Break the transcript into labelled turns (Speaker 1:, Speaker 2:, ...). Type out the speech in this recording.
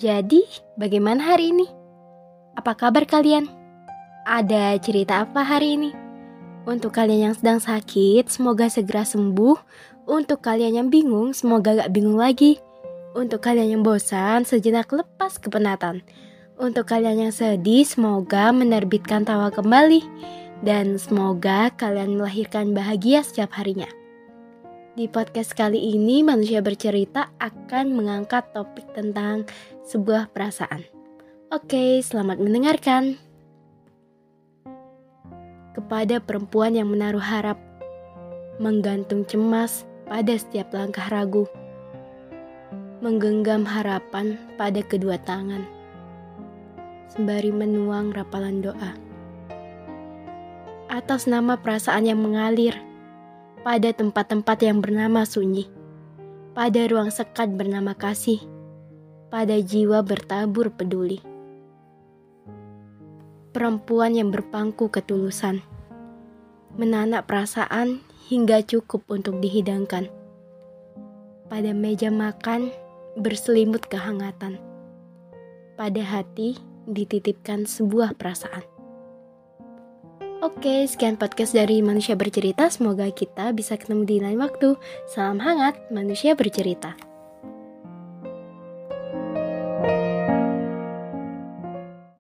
Speaker 1: Jadi, bagaimana hari ini? Apa kabar kalian? Ada cerita apa hari ini? Untuk kalian yang sedang sakit, semoga segera sembuh. Untuk kalian yang bingung, semoga gak bingung lagi. Untuk kalian yang bosan, sejenak lepas kepenatan. Untuk kalian yang sedih, semoga menerbitkan tawa kembali. Dan semoga kalian melahirkan bahagia setiap harinya. Di podcast kali ini, manusia bercerita akan mengangkat topik tentang sebuah perasaan. Oke, selamat mendengarkan. Kepada perempuan yang menaruh harap, menggantung cemas pada setiap langkah ragu, menggenggam harapan pada kedua tangan, sembari menuang rapalan doa. Atas nama perasaan yang mengalir, pada tempat-tempat yang bernama sunyi, pada ruang sekat bernama kasih, pada jiwa bertabur peduli. Perempuan yang berpangku ketulusan, menanak perasaan hingga cukup untuk dihidangkan. Pada meja makan berselimut kehangatan. Pada hati dititipkan sebuah perasaan. Oke, sekian podcast dari Manusia Bercerita. Semoga kita bisa ketemu di lain waktu. Salam hangat, Manusia Bercerita.